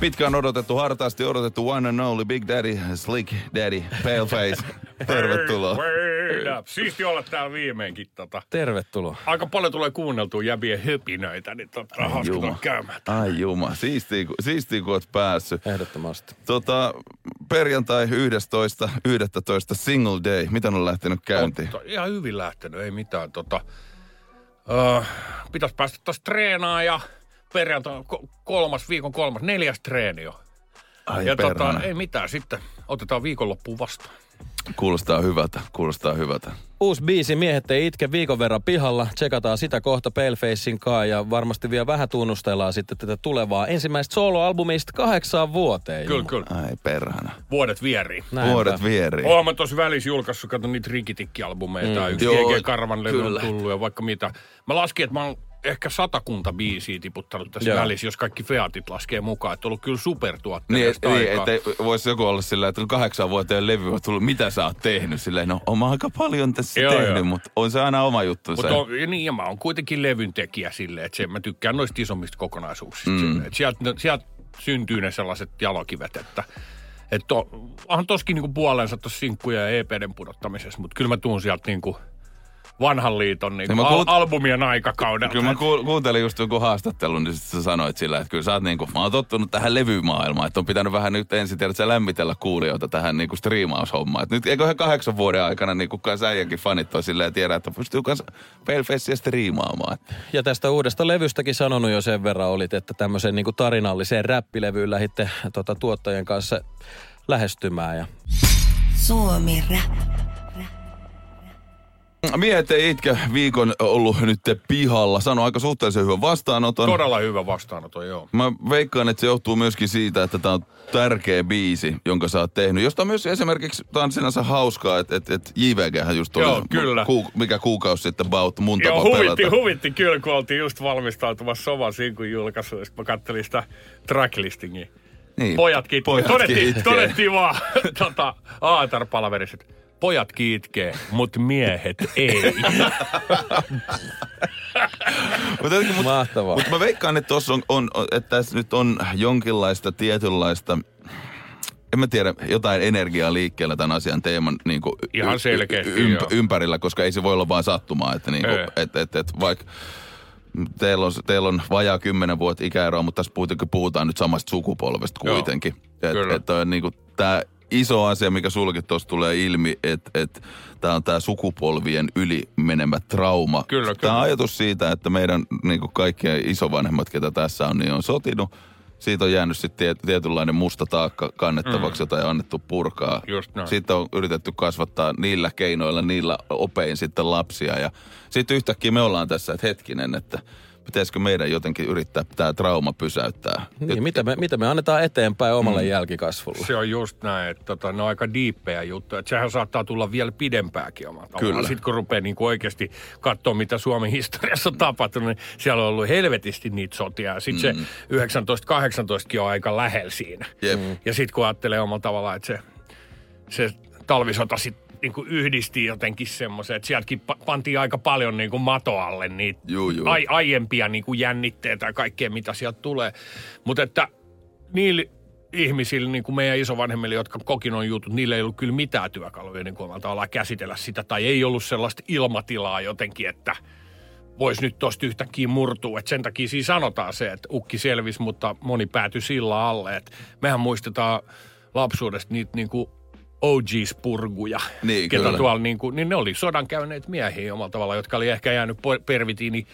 Pitkään odotettu, hartaasti odotettu One and Only Big Daddy, Slick Daddy, Paleface. Tervetuloa. Word up. Siisti olla täällä viimeinkin. Tota. Tervetuloa. Aika paljon tulee kuunneltua jäbien höpinöitä, niin tota, hauska käymään. Ai juma, siistiä, ku- siistiä kun oot päässyt. Ehdottomasti. Tota, perjantai 11, 11 single day. Miten on lähtenyt käyntiin? Totta, ihan hyvin lähtenyt, ei mitään. Tota, uh, pitäisi päästä taas treenaa ja perjantai ko- kolmas, viikon kolmas, neljäs treeni jo. Ai ja tota, ei mitään, sitten otetaan viikonloppuun vastaan. Kuulostaa hyvältä, kuulostaa hyvältä. Uusi biisi Miehet ei itke viikon verran pihalla. Tsekataan sitä kohta Palefacein kaa ja varmasti vielä vähän tunnustellaan sitten tätä tulevaa ensimmäistä soloalbumista kahdeksaan vuoteen. Kyllä, Jumala. kyllä. Ai perhana. Vuodet vierii. Näinpä. Vuodet vieriin. Oon mä tuossa välissä julkaissut, kato niitä rikitikkialbumeita, mm. yksi Joo, GG Karvan levy on tullut ja vaikka mitä. Mä laskin, että mä oon ehkä satakunta biisiä tiputtanut tässä Joo. välissä, jos kaikki featit laskee mukaan. Että on ollut kyllä supertuotteja. Niin, tästä niin että voisi joku olla sillä, että kahdeksan vuoteen levy on tullut, mitä sä oot tehnyt? Silleen, no on aika paljon tässä Joo, tehnyt, joo. mutta on se aina oma juttu. Mutta on, niin, ja mä oon kuitenkin levyn tekijä silleen, että se, mä tykkään noista isommista kokonaisuuksista. Mm. Että sieltä, ne- sieltä syntyy ne sellaiset jalokivet, että että to, onhan toskin niinku puolensa tuossa sinkkuja ja EPden pudottamisessa, mutta kyllä mä tuun sieltä niinku vanhan liiton niinku Niin mä al- kuult- albumien aikakaudelta. Kyllä mä ku- kuuntelin just joku haastattelun, niin sit sä sanoit sillä, että kyllä sä oot niinku, mä oon tottunut tähän levymaailmaan, että on pitänyt vähän nyt ensin tiedät, sä lämmitellä kuulijoita tähän niinku striimaushommaan. Et nyt eiköhän kahdeksan vuoden aikana niinku kai säijänkin fanit on silleen tiedä, että pystyy kans Palefaceä striimaamaan. Ja tästä uudesta levystäkin sanonut jo sen verran olit, että tämmöiseen niin tarinalliseen räppilevyyn lähditte tota, tuottajien kanssa lähestymään. Ja Suomi Rap. Miehet ei itke viikon ollut nyt pihalla. Sano aika suhteellisen hyvän vastaanoton. Todella hyvä vastaanoto, joo. Mä veikkaan, että se johtuu myöskin siitä, että tämä on tärkeä biisi, jonka sä oot tehnyt. Josta myös esimerkiksi, tää on sinänsä hauskaa, että että että JVGhän just oli, Joo, kyllä. Ku, mikä kuukausi sitten about mun Joo, tapa huvitti, pelata. huvitti kyllä, kun oltiin just valmistautumassa Sovan sinkun julkaisuun. Mä kattelin sitä tracklistingia. Niin, Pojatkin, pojatkin todettiin, todettiin vaan tota, aatar-palaverissa, että pojatkin itkee, mutta miehet ei. Mutta mut- Mahtavaa. Mutta mä veikkaan, että, on, on, että tässä nyt on jonkinlaista tietynlaista, en mä tiedä, jotain energiaa liikkeellä tämän asian teeman niin kuin, Ihan selkeästi, joo. ympärillä, koska ei se voi olla vaan sattumaa, että niin kuin, et, et, et, vaikka teillä on, teillä on vajaa kymmenen vuotta ikäeroa, mutta tässä puhutaan nyt samasta sukupolvesta Joo, kuitenkin. Et, kyllä. et, on niin kuin, tämä iso asia, mikä sullekin tuossa tulee ilmi, että et, tämä on tämä sukupolvien yli menemä trauma. Kyllä, Tämä kyllä. ajatus siitä, että meidän niin kaikkien isovanhemmat, ketä tässä on, niin on sotinut. Siitä on jäänyt sitten tietynlainen musta taakka kannettavaksi, mm. jota ei annettu purkaa. Just näin. Sitten on yritetty kasvattaa niillä keinoilla, niillä opein sitten lapsia. Ja sitten yhtäkkiä me ollaan tässä, että hetkinen, että pitäisikö meidän jotenkin yrittää tämä trauma pysäyttää. niin, mitä, me, mitä me annetaan eteenpäin omalle mm. jälkikasvulle? Se on just näin, että tota, ne on aika diippejä juttuja. Että sehän saattaa tulla vielä pidempääkin omalla tavallaan. Kyllä. Sitten kun rupeaa niin oikeasti katsoa, mitä Suomen historiassa on tapahtunut, niin siellä on ollut helvetisti niitä sotia. Sitten mm. se 1918kin on aika lähellä siinä. Jep. Ja sitten kun ajattelee omalla tavallaan, että se, se talvisota sitten niin kuin yhdisti jotenkin semmoisen, että sieltäkin pa- pantiin aika paljon niin kuin matoalle niitä Juu, juu. ai- aiempia niin kuin jännitteitä ja kaikkea, mitä sieltä tulee. Mutta että niillä ihmisillä, niin kuin meidän isovanhemmille, jotka kokin on jutut, niillä ei ollut kyllä mitään työkaluja niin kuin omalla tavallaan käsitellä sitä. Tai ei ollut sellaista ilmatilaa jotenkin, että voisi nyt tosta yhtäkkiä murtua. Et sen takia siinä sanotaan se, että ukki selvisi, mutta moni päätyi sillä alle. Et mehän muistetaan lapsuudesta niitä niin kuin OGs-purguja, Niin, ketä tuolla niin, kuin, niin ne oli sodan käyneet miehiä omalla tavalla, jotka oli ehkä jäänyt pervitiini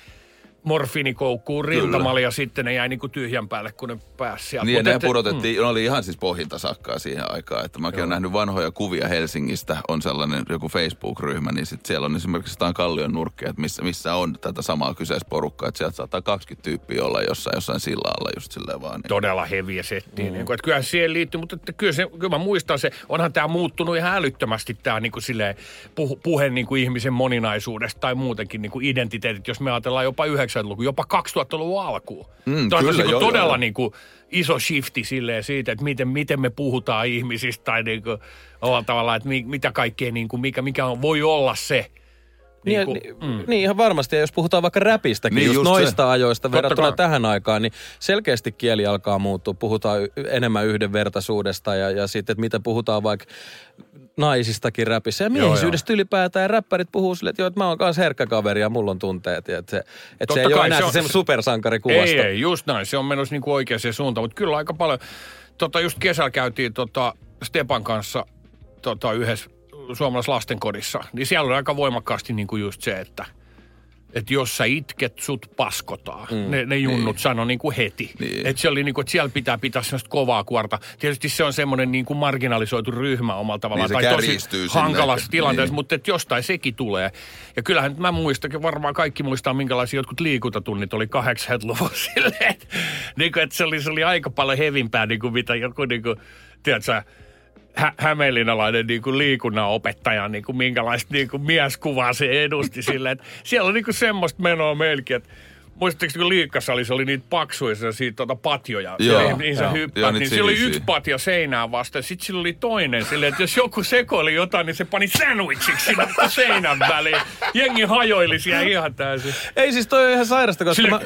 morfiinikoukkuun rintamalla ja sitten ne jäi niinku tyhjän päälle, kun ne pääsi sieltä. Niin, Mut ne et- pudotettiin, mm. ne oli ihan siis pohjinta sakkaa siihen aikaan. Että mäkin olen nähnyt vanhoja kuvia Helsingistä, on sellainen joku Facebook-ryhmä, niin sit siellä on esimerkiksi jotain kallion nurkkia, että missä, missä on tätä samaa kyseistä porukkaa, että sieltä saattaa 20 tyyppiä olla jossain, jossain sillalla just silleen vaan. Niin. todella heviä settiä. Mm. Niin kuin, että kyllähän siihen liittyy, mutta että kyllä, se, kyllä mä muistan se, onhan tämä muuttunut ihan älyttömästi tämä niin kuin silleen, puhe niin kuin ihmisen moninaisuudesta tai muutenkin niin kuin identiteetit, jos me ajatellaan jopa 90-luvun, jopa 2000-luvun alkuun. Mm, Tämä on kyllä, niin joo, todella joo. Niin kuin iso shifti silleen siitä, että miten, miten me puhutaan ihmisistä tai niin kuin, tavallaan, että mi, mitä kaikkea, niin kuin, mikä, mikä on, voi olla se. Niin, Niin kuin, niin, mm. niin ihan varmasti. Ja jos puhutaan vaikka räpistäkin, Niin just, just noista se. ajoista Totta verrattuna kai. tähän aikaan, niin selkeästi kieli alkaa muuttua. Puhutaan enemmän yhdenvertaisuudesta ja, ja sitten, että mitä puhutaan vaikka naisistakin räpissä. Ja Joo, miehisyydestä ylipäätään. Ja räppärit puhuu silleen, että, joo, että mä oon kanssa herkkä kaveri ja mulla on tunteet. Ja että se, että se ei ole enää se on- semmoinen supersankarikuvasto. Ei, ei, just näin. Se on menossa niin kuin oikeaan suuntaan. Mutta kyllä aika paljon, tota, just kesällä käytiin tota, Stepan kanssa tota, yhdessä suomalaisessa lastenkodissa. Niin siellä oli aika voimakkaasti niin kuin just se, että että jos sä itket, sut paskotaan. Mm, ne, ne junnut niin. sanoi niin kuin heti. Niin. Että se oli niin kuin, että siellä pitää pitää sellaista kovaa kuorta. Tietysti se on semmoinen niin kuin marginalisoitu ryhmä omalla tavallaan. Niin, tai tosi hankalassa tilanteessa, Niin. mutta että jostain sekin tulee. Ja kyllähän nyt mä muistakin, varmaan kaikki muistaa, minkälaisia jotkut liikuntatunnit oli 80-luvulla silleen, niin kuin, että se, oli, se oli aika paljon hevimpää, niin kuin mitä joku, niin kuin, tiedätkö, hä- hämeenlinnalainen niin kuin liikunnan opettaja, niin kuin minkälaista niin kuin mieskuvaa se edusti silleen, että siellä on niin kuin semmoista menoa meilläkin, että Muistatteko, kun liikkasalissa oli niitä paksuja siitä tuota patjoja, Joo, niin, niin sä joo. hyppäät, Joo, niin siellä oli yksi patja seinään vasten, sitten sillä oli toinen silleen, että jos joku sekoili jotain, niin se pani sandwichiksi sinne seinän väliin. Jengi hajoili siellä ihan täysin. Ei siis toi on ihan sairasta, koska Sille, mä...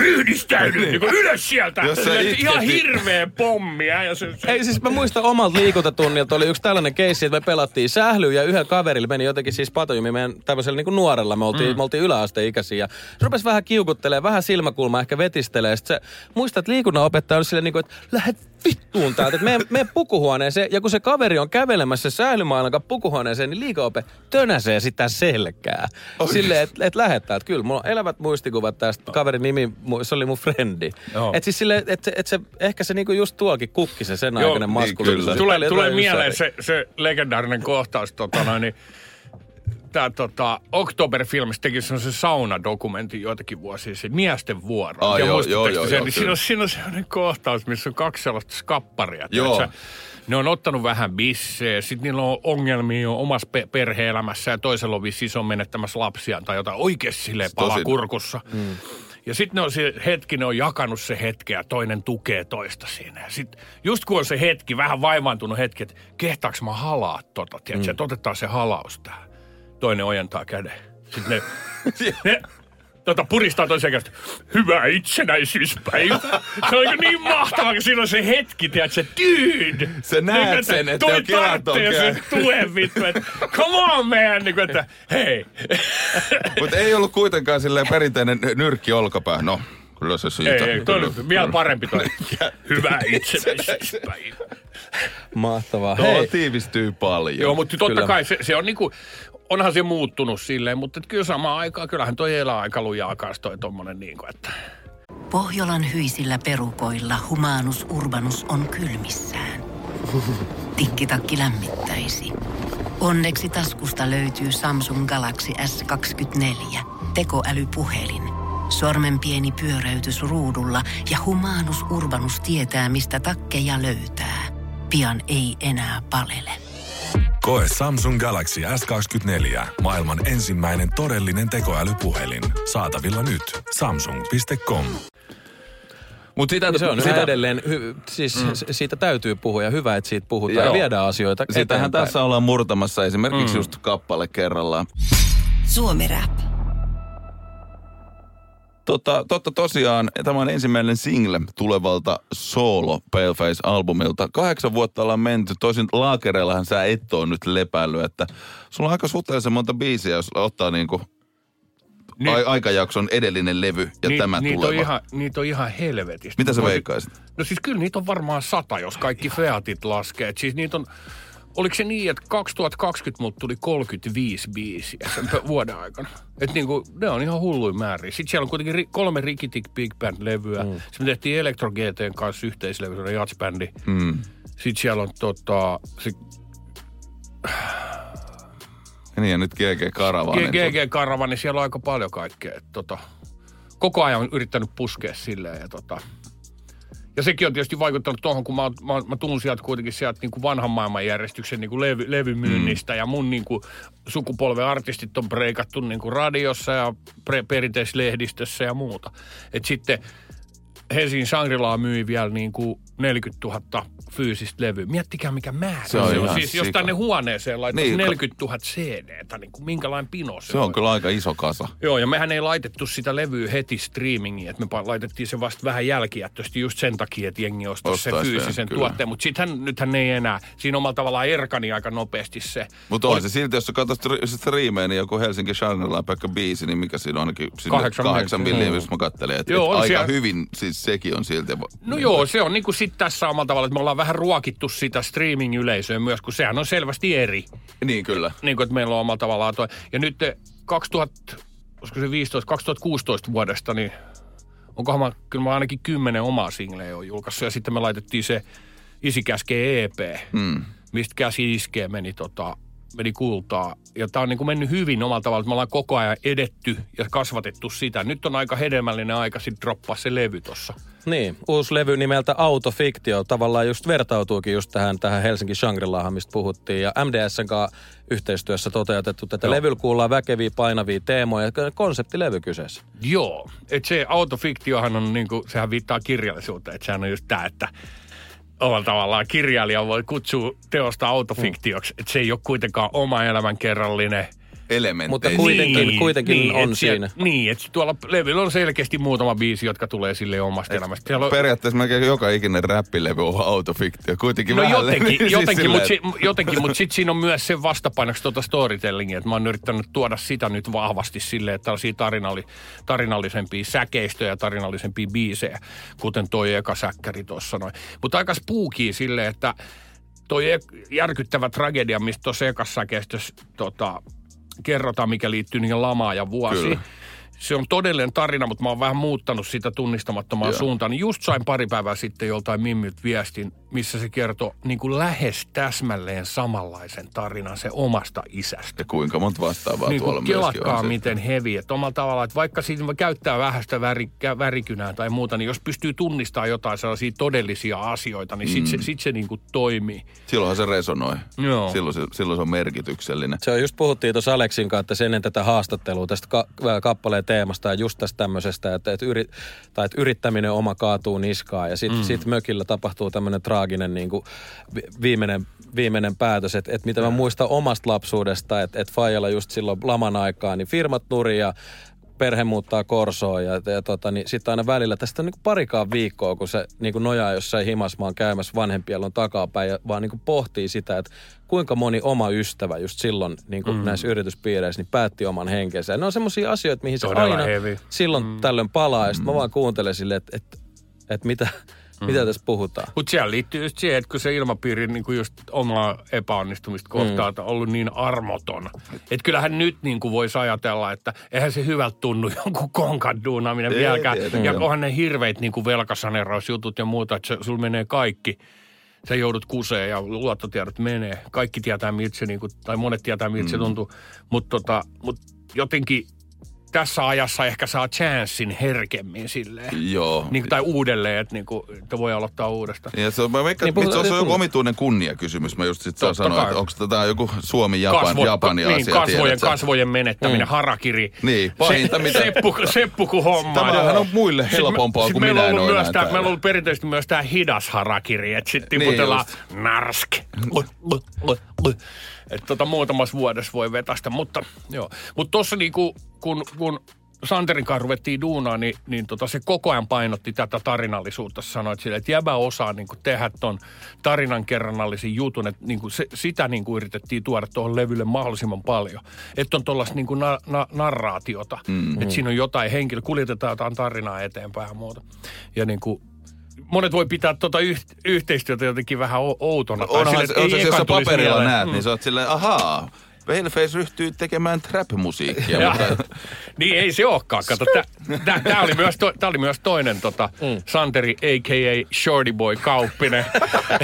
ryhdistäydy, niinku ylös sieltä. Jos sä ihan itket, niin- hirveä pommi. Ja se, se, Ei siis mä muistan omalta liikuntatunnilta oli yksi tällainen keissi, että me pelattiin sählyä ja yhden kaverilla meni jotenkin siis patojumi meidän tämmöisellä niin kuin nuorella. Me oltiin, mm. me oltiin yläasteikäisiä ja se rupesi vähän kiukuttelemaan, vähän silmäkulmaa ehkä vetistelee. Sitten se, muistat, että liikunnanopettaja oli silleen niin kuin, että lähde vittuun täältä, että mene, mene pukuhuoneeseen. Ja kun se kaveri on kävelemässä sählymaailman kanssa pukuhuoneeseen, niin liikaope tönäsee sitä selkää. Silleen, että et lähettää. Että kyllä, mulla on elävät muistikuvat tästä. Kaverin nimi, se oli mun frendi. Joo. Että siis silleen, että et se, ehkä se niinku just tuokin kukki se sen aikainen niin maskuliinisuus. Tulee, tulee mieleen se, se legendaarinen kohtaus, tota noin, niin, tämä tota, Oktober-filmissa teki sellaisen saunadokumentin joitakin vuosia sitten, Miesten vuoro. Aa, Ja joo, joo, joo, sen? joo, niin siinä, on, siinä on sellainen kohtaus, missä on kaksi sellaista skapparia. Joo. Ne on ottanut vähän bissejä, sitten niillä on ongelmia jo omassa pe- perhe-elämässä ja toisella on vissiin se on menettämässä lapsia tai jotain oikeasti silleen palaa Tosi- kurkussa. Mm. Ja sitten ne on se hetki, ne on jakanut se hetki ja toinen tukee toista siinä. Ja sitten just kun on se hetki, vähän vaivaantunut hetki, että kehtaaks mä halaa tota, tiedätkö, mm. että otetaan se halaus tää. Toinen ojentaa käden. Sitten ne, ne tota, puristaa toisen kädestä. Hyvää itsenäisyyspäivää. Se on niin mahtavaa, kun siinä on se hetki, tiedätkö, dude. Sä näet Niin, sen, että toi tarttee sen käy- tuen vittu, että come on man, niin kuin, että hei. Mutta ei ollut kuitenkaan silleen perinteinen nyrkki olkapää. No, kyllä se siitä. Ei, ei, toi on vielä parempi toi. Hyvää itsenäisyyspäivää. Mahtavaa. Tuo Hei, tiivistyy paljon. Joo, mutta totta Kyllä. kai se, se on niinku, onhan se muuttunut silleen, mutta kyllä samaan aikaan, kyllähän toi elää aika lujaa kanssa toi tommonen niinku, että... Pohjolan hyisillä perukoilla humanus urbanus on kylmissään. Tikkitakki lämmittäisi. Onneksi taskusta löytyy Samsung Galaxy S24. Tekoälypuhelin. Sormen pieni pyöräytys ruudulla ja humanus urbanus tietää, mistä takkeja löytää. Pian ei enää palele. Koe Samsung Galaxy S24. Maailman ensimmäinen todellinen tekoälypuhelin. Saatavilla nyt. Samsung.com. Mutta sitä, niin se on sitä, sitä, edelleen, hy, siis mm. siitä täytyy puhua ja hyvä, että siitä puhutaan Joo. ja viedään asioita Sitähän eteenpäin. tässä ollaan murtamassa esimerkiksi mm. just kappale kerrallaan. Suomi Rap. Totta, totta tosiaan, tämä on ensimmäinen single tulevalta Solo Paleface-albumilta. Kahdeksan vuotta ollaan menty. Tosin laakereillahan sä et ole nyt lepäillyt, että sulla on aika suhteellisen monta biisiä, jos ottaa niinku Niin. a- aikajakson edellinen levy ja tämä niitä tuleva. on, ihan, niitä on ihan helvetistä. Mitä sä veikkaisit? No siis kyllä niitä on varmaan sata, jos kaikki featit laskee. Et siis niitä on Oliko se niin, että 2020 mulla tuli 35 biisiä sen vuoden aikana? Että niinku, ne on ihan hulluin määriä. Sitten siellä on kuitenkin ri- kolme Rikitik Big Band-levyä. Mm. Sitten me tehtiin Electro GTn kanssa yhteislevy, sellainen jatsbändi. Mm. Sitten siellä on tota, se Niin ja nyt GG Karavanen. GG Karava, niin siellä on aika paljon kaikkea. Et, tota, koko ajan on yrittänyt puskea silleen. Ja, tota, ja sekin on tietysti vaikuttanut tuohon, kun mä, mä, mä tuun sieltä kuitenkin sieltä niin kuin vanhan maailmanjärjestyksen niin kuin levy, levymyynnistä. Mm. Ja mun niin kuin, sukupolven artistit on breikattu niin kuin radiossa ja pre, perinteislehdistössä ja muuta. Et sitten Helsingin Shangri-La myi vielä niin kuin 40 000 fyysistä levyä. Miettikää mikä määrä Se on se on. Siis jos sika. tänne huoneeseen laitaisi Niin, niin, ka- 40 000 CDtä, niin kuin minkälainen pino se, Se on kyllä aika iso kasa. Joo, ja mehän ei laitettu sitä levyä heti streamingiin, että me laitettiin se vasta vähän jälkijättöisesti just sen takia, että jengi sen Ostaisi sen, fyysisen kyllä. tuotteen. Mutta sittenhän nythän ei enää. Siinä omalla tavallaan erkani aika nopeasti se. Mutta on se silti, jos sä katsot stri- striimejä, niin joku Helsinki Shangri-La pelkkä biisi, niin mikä siinä on ainakin sinne Kahdeksan kahdeksan milliä. jos mä kattelin. Että Joo, et on aika siellä- hyvin, siis sekin on silti. No joo, se on niin kuin sitten tässä omalla tavalla, että me ollaan vähän ruokittu sitä streaming-yleisöä myös, kun sehän on selvästi eri. Niin kyllä. Niin kuin, että meillä on omalla tavallaan toi. Ja nyt eh, 2000, olisiko se 15, 2016 vuodesta, niin onkohan mä, kyllä mä ainakin kymmenen omaa singleä on julkaissut. Ja sitten me laitettiin se Isi käskee EP, Mm. mistä käsi iskee meni, tota, meni kultaa. Ja tää on niin kuin mennyt hyvin omalla tavalla, että me ollaan koko ajan edetty ja kasvatettu sitä. Nyt on aika hedelmällinen aika sitten droppaa se levy tossa. Niin, uusi levy nimeltä Autofiktio tavallaan just vertautuukin just tähän, tähän Helsinki Shangri-Lahan, mistä puhuttiin. Ja MDSn kanssa yhteistyössä toteutettu tätä Joo. levyllä kuullaan väkeviä, painavia teemoja. Konseptilevy kyseessä. Joo, että se autofiktiohan on niinku, sehän viittaa kirjallisuuteen, että sehän on just tämä, että omalla tavallaan kirjailija voi kutsua teosta autofiktioksi, että se ei ole kuitenkaan oma elämänkerrallinen. Elementtejä. Mutta kuitenkin- kuitenkin on et siellä- siinä. Niin, että tuolla levyllä on selkeästi muutama biisi, jotka tulee sille omasta elämästä. Siellä on, Periaatteessa melkein joka ikinen räppilevy on autofiktio. Kuitenkin No jotenkin, siis jotenkin, mutta si, jotenkin, mut sitten siinä on myös se vastapainoksi tuota storytellingia, että mä oon yrittänyt tuoda sitä nyt vahvasti silleen, että tällaisia tarinalli, tarinallisempia säkeistöjä ja tarinallisempia biisejä, kuten toi eka säkkäri tuossa noin. Mutta aika spuukii silleen, että toi ek- järkyttävä tragedia, mistä tuossa ekassa säkeistössä tota, kerrotaan, mikä liittyy niihin lamaan ja vuosiin. Kyllä. Se on todellinen tarina, mutta mä oon vähän muuttanut sitä tunnistamattomaan Joo. suuntaan. Niin just sain pari päivää sitten joltain mimmiltä viestin, missä se kertoo niin kuin lähes täsmälleen samanlaisen tarinan se omasta isästä. Ja kuinka monta vastaavaa Niin tuolla kelatkaa on. miten hevi. Että omalla tavalla, että vaikka siinä käyttää vähän sitä väri, värikynää tai muuta, niin jos pystyy tunnistamaan jotain sellaisia todellisia asioita, niin sit, Mm. se, sit se niin kuin toimii. Silloinhan se resonoi. Joo. Silloin se, silloin se on merkityksellinen. Se on just puhuttiin tuossa Aleksin kanssa, että ennen tätä haastattelua tästä ka- kappaleen teemasta ja just tästä tämmöisestä, että, että, yri, tai että yrittäminen oma kaatuu niskaan ja sitten mm. sit mökillä tapahtuu tämmöinen traaginen niin kuin vi- viimeinen, viimeinen päätös, että, että mitä mä muistan omasta lapsuudesta, että, että Fajalla just silloin laman aikaa, niin firmat nuri ja perhe muuttaa korsoon ja, ja tota, niin sitten aina välillä tästä on niin parikaan viikkoa, kun se niin kuin nojaa jossain himasmaan käymässä vanhempien on takapäin ja vaan niin kuin pohtii sitä, että kuinka moni oma ystävä just silloin niin kuin mm. näissä yrityspiireissä niin päätti oman henkensä. Ja ne on semmoisia asioita, mihin se Todella aina heavy. silloin mm. tällöin palaa ja sitten mä vaan kuuntelen silleen, että, että, että mitä, mm. mitä tässä puhutaan. Mutta siellä liittyy just siihen, että kun se ilmapiiri niin kuin just omaa epäonnistumista kohtaan mm. on ollut niin armoton. Että kyllähän nyt niin kuin voisi ajatella, että eihän se hyvältä tunnu jonkun konkan duunaaminen vieläkään. Ja onhan ne hirveät niin kuin velkasaneerausjutut ja muuta, että se, sulla menee kaikki. Sä joudut kuseen ja luottotiedot menee. Kaikki tietää, miltä se, niin kuin, tai monet tietää, miltä mm. se tuntuu. Mutta tota, mut jotenkin tässä ajassa ehkä saa chanssin herkemmin silleen. Joo. Niin, tai uudelleen, että, niin kuin, että voi aloittaa uudestaan. Ja se on, mä veikkaan, Niin, niin, se on joku omituinen kunniakysymys. Mä just sit saan Totta sanoa, kai. että onko tätä joku Suomi-Japan Japani niin, asia. kasvojen, tiedät kasvojen menettäminen, mm. harakiri. Niin, pahinta se, mitä- Seppu, seppu kuin homma. Tämähän on muille helpompaa, sit meillä minä on en ole tää. Meillä on ollut perinteisesti myös tämä hidas harakiri, että sitten Niin tiputellaan just. narsk. Että tota muutamassa vuodessa voi vetästä, mutta joo. Mutta tuossa niinku, kun, kun Santerin kanssa ruvettiin duunaa, niin, niin tota, se koko ajan painotti tätä tarinallisuutta. Sanoit sille, että jäbä osaa niin kuin tehdä ton tarinan kerrannallisen jutun. Että niin kuin se, sitä niin kuin yritettiin tuoda tuohon levylle mahdollisimman paljon. Että on tuollaista niin na, na, narraatiota. Mm, että siinä on jotain henkilö, kuljetetaan jotain tarinaa eteenpäin ja muuta. Ja niin kuin monet voi pitää tuota yh, yhteistyötä jotenkin vähän outona. Tai Onhan silleen, se, on se, jos sä paperilla mieleen. näet, Mm. niin sä oot silleen, ahaa, Paleface ryhtyy tekemään trap-musiikkia. Ja, mutta, niin ei se olekaan. Kato, tämä oli, myös to, tää oli myös toinen tota, mm. Santeri, a.k.a. Shorty Boy Kauppinen.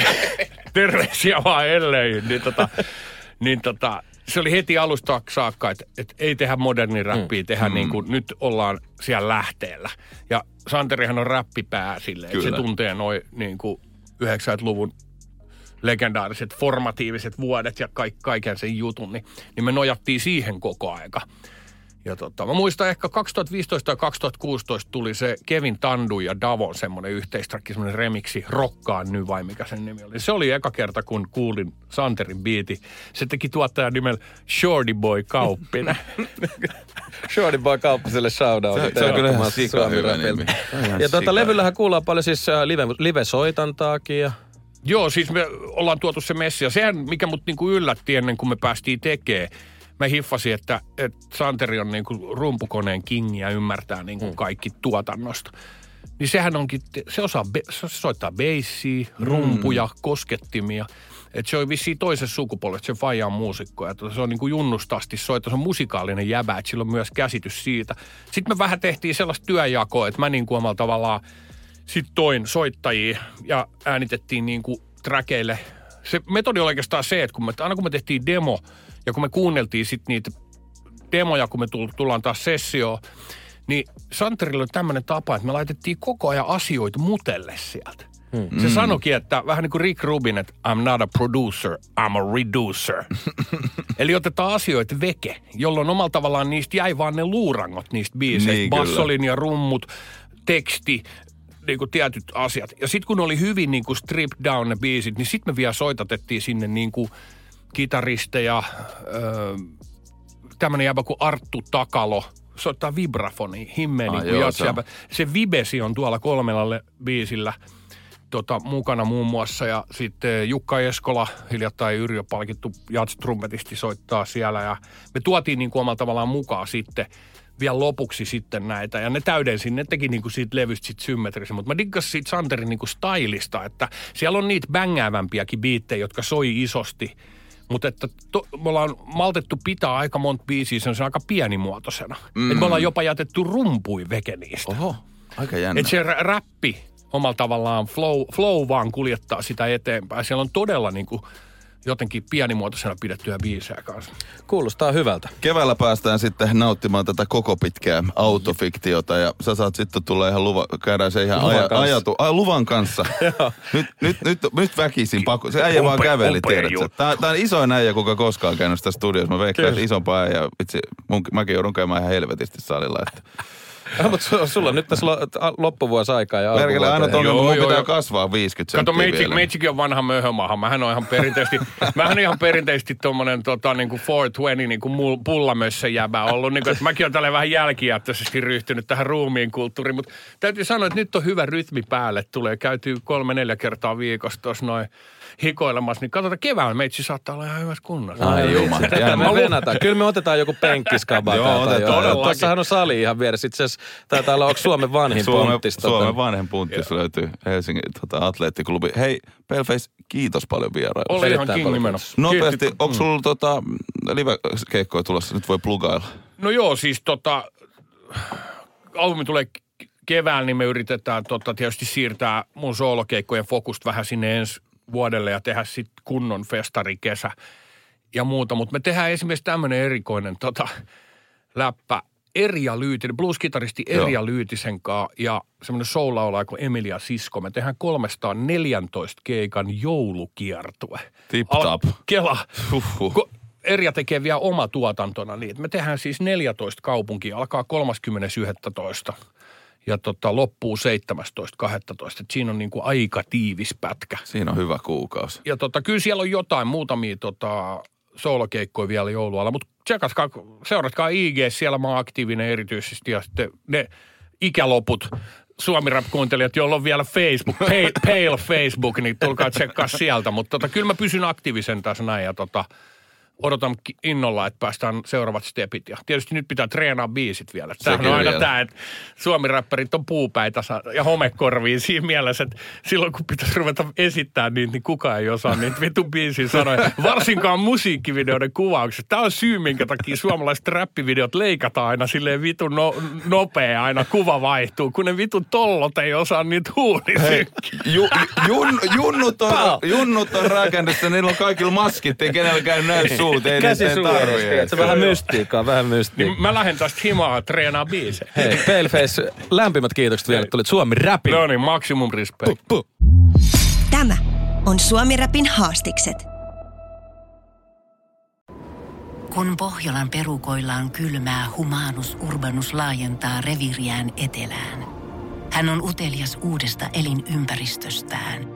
Terveisiä vaan elleihin. Niin, tota, niin tota, se oli heti alusta saakka, että, että ei tehdä moderni räppiä, Mm. tehdä niin kuin, nyt ollaan siellä lähteellä. Ja Santerihan on räppipää silleen, että se tuntee noin niin kuin 90-luvun legendaariset formatiiviset vuodet ja kaik, kaiken sen jutun, niin, niin me nojattiin siihen koko aika. Ja tota, mä muistan ehkä 2015 tai 2016 tuli se Kevin Tandu ja Davon semmoinen yhteistrakki, semmoinen remiksi, Rokkaan nyt vai mikä sen nimi oli. Se oli eka kerta, kun kuulin Santerin biiti. Se teki tuottajan nimellä Shorty Boy Kauppinen. Shorty Boy Kauppiselle shoutout. Se- se on kyllä ihan sika hyvä nimi. Ja tuota, levyllähän kuullaan paljon siis äh, live, live-soitantaakin ja Joo, siis me ollaan tuotu se messi. Ja sehän, mikä mut niinku yllätti ennen kuin me päästiin tekemään, mä hiffasin, että, että Santeri on niinku rumpukoneen kingi ja ymmärtää niinku kaikki tuotannosta. Niin sehän onkin, se osaa, be, se soittaa beissiä, rumpuja, koskettimia. Että se on vissiin toisen sukupolven, että se faija on muusikko. Ja tota, se on niin kuin junnusta asti soittaa, se on musikaalinen jäbä, että sillä on myös käsitys siitä. Sitten me vähän tehtiin sellaista työjakoa, että mä niin kuin omalla tavallaan sitten toin soittajia ja äänitettiin niin kuin trackeille. Se metodi oli oikeastaan se, että kun me, aina kun me tehtiin demo ja kun me kuunneltiin sitten niitä demoja, kun me tull- tullaan taas sessioon, niin Santerilla oli tämmöinen tapa, että me laitettiin koko ajan asioita mutelle sieltä. Hmm. Se sanoikin, että vähän niin kuin Rick Rubin, että I'm not a producer, I'm a reducer. Eli otetaan asioita veke, jolloin omalla tavallaan niistä jäi vaan ne luurangot niistä biiseistä. Niin, kyllä. Bassolinja, rummut, teksti, niin kuin tietyt asiat. Ja sitten kun oli hyvin niin kuin stripped down ne biisit, niin sitten me vielä soitatettiin sinne niin kuin kitaristeja, öö, tämmöinen jäbä kuin Arttu Takalo, soittaa vibrafoni, niin kuin joo, jatsjäbä. Se Vibesi on tuolla kolmella biisillä tota, mukana muun muassa. Ja sitten Jukka Eskola, hiljattain Yrjö palkittu jats-trumpetisti soittaa siellä. Ja me tuotiin niin kuin omalla tavallaan mukaan sitten vielä lopuksi sitten näitä. Ja ne täydensi, ne teki niin kuin siitä levystä sit symmetrisen. Mutta mä diggasin siitä Santerin niin kuin stylista, että siellä on niitä bängäävämpiäkin biittejä, jotka soi isosti. Mutta että to, me ollaan maltettu pitää aika monta biisiä se on aika pienimuotoisena. Mm. Et me ollaan jopa jätetty rumpui veke niistä. Oho, aika jännä. Että se rä- räppi omalla tavallaan flow, flow vaan kuljettaa sitä eteenpäin. Siellä on todella niin kuin jotenkin pienimuotoisena pidettyä biisejä kanssa. kuulostaa hyvältä. Keväällä päästään sitten nauttimaan tätä koko pitkää autofiktiota ja sä saat sitten tulla ihan luva, käydään se ihan Luvan aja, kanssa. ajatu, a, luvan kanssa. nyt, nyt, nyt, nyt väkisin pakko. Se äijä vaan käveli, tiedätkö? Tää, tää on isoin äijä, kuka koskaan käynyt tässä studiossa. Mä veikkaan, että isompaa äijä. Itse, mun, mäkin joudun käymään ihan helvetisti salilla. Että. Ja, mutta su- sulla on nyt tässä loppuvuosi aikaa ja Merkille aina tuonne, Joo, mun joo, pitää joo. kasvaa 50 Kato, senttiä meitsi, vielä. meitsikin on vanha möhömaha. Mähän on ihan perinteisesti, mähän on ihan perinteisesti tommonen tota, niin kuin 420 niin kuin pullamössön jäbä ollut. Niin kuin, että mäkin olen tälle vähän jälkijättöisesti ryhtynyt tähän ruumiin kulttuuriin. Mutta täytyy sanoa, että nyt on hyvä rytmi päälle. Tulee käytyy kolme, neljä kertaa viikossa tuossa noin hikoilemassa. Niin katsotaan keväällä meitsi saattaa olla ihan hyvässä kunnossa. Ai juma, Tätä jännä. me venataan. Kyllä me otetaan joku penkkiskaba. Joo, otetaan. Tuossahan on sali ihan vieressä. Itse asiassa taitaa olla, onko Suomen vanhin Suomen, ponttis? tota- Suomen vanhin punttis löytyy Helsingin tota, atleettiklubi. Hei, Paleface, kiitos paljon vierailusta. Oli ihan king. Nopeasti, onko sulla tota, live-keikkoja tulossa? Nyt voi plugailla. No joo, siis tota, albumi tulee ke- keväällä, niin me yritetään tota, tietysti siirtää mun soolokeikkojen fokusta vähän sinne ensi vuodelle ja tehdä sitten kunnon festarikesä ja muuta. Mutta me tehdään esimerkiksi tämmöinen erikoinen tota, läppä Erja Lyytinen, blues-kitaristi Erja Joo. Lyytisen kanssa ja semmoinen soul kuin Emilia Sisko. Me tehdään 314 keikan joulukiertue. Tip Al- tap. Kela. Huhhuh. Ko- Erja tekee vielä oma tuotantona niin. Me tehdään siis 14 kaupunkia, alkaa 30.11. ja tota, loppuu 17.12. Et siinä on niinku aika tiivis pätkä. Siinä on hyvä kuukausi. Ja tota, kyllä siellä on jotain muutamia tota, soolokeikkoja vielä joulualla, mutta tsekatkaa, seuratkaa IG, siellä mä oon aktiivinen erityisesti ja sitten ne ikäloput Suomi Rap-kuuntelijat, joilla on vielä Facebook, pale, pale Facebook, niin tulkaa tsekkaa sieltä. Mutta tota, kyllä mä pysyn aktiivisen tässä näin ja tota, odotan innolla, että päästään seuraavat stepit. Ja tietysti nyt pitää treenaa biisit vielä. Tämähän on aina vielä. tämä, että suomiräppärit on puupäitä ja homekorviin siinä mielessä, että silloin kun pitäisi ruveta esittämään niitä, niin kukaan ei osaa niitä vitun biisin sanoja. Varsinkaan musiikkivideoiden kuvaukset. Tämä on syy, minkä takia suomalaiset räppivideot leikataan aina silleen vitun no, nopea, aina kuva vaihtuu, kun ne vitun tollot ei osaa niitä huulisynkkiä. Ju, jun, junnut, on, junnut on rakennettu, niillä on kaikilla maskit, ei kenelläkään näy suut, ei Käsi tarvii. että vähän mystiikkaa, vähän mystiikkaa. Niin mä lähden tästä himaa treenaa biisejä. Hei, Paleface, lämpimät kiitokset vielä, että tulit Suomi Rapin. No niin, maksimum respect. Puh. Tämä on Suomi Rapin haastikset. Kun Pohjolan perukoillaan kylmää, humanus urbanus laajentaa reviriään etelään. Hän on utelias uudesta elinympäristöstään.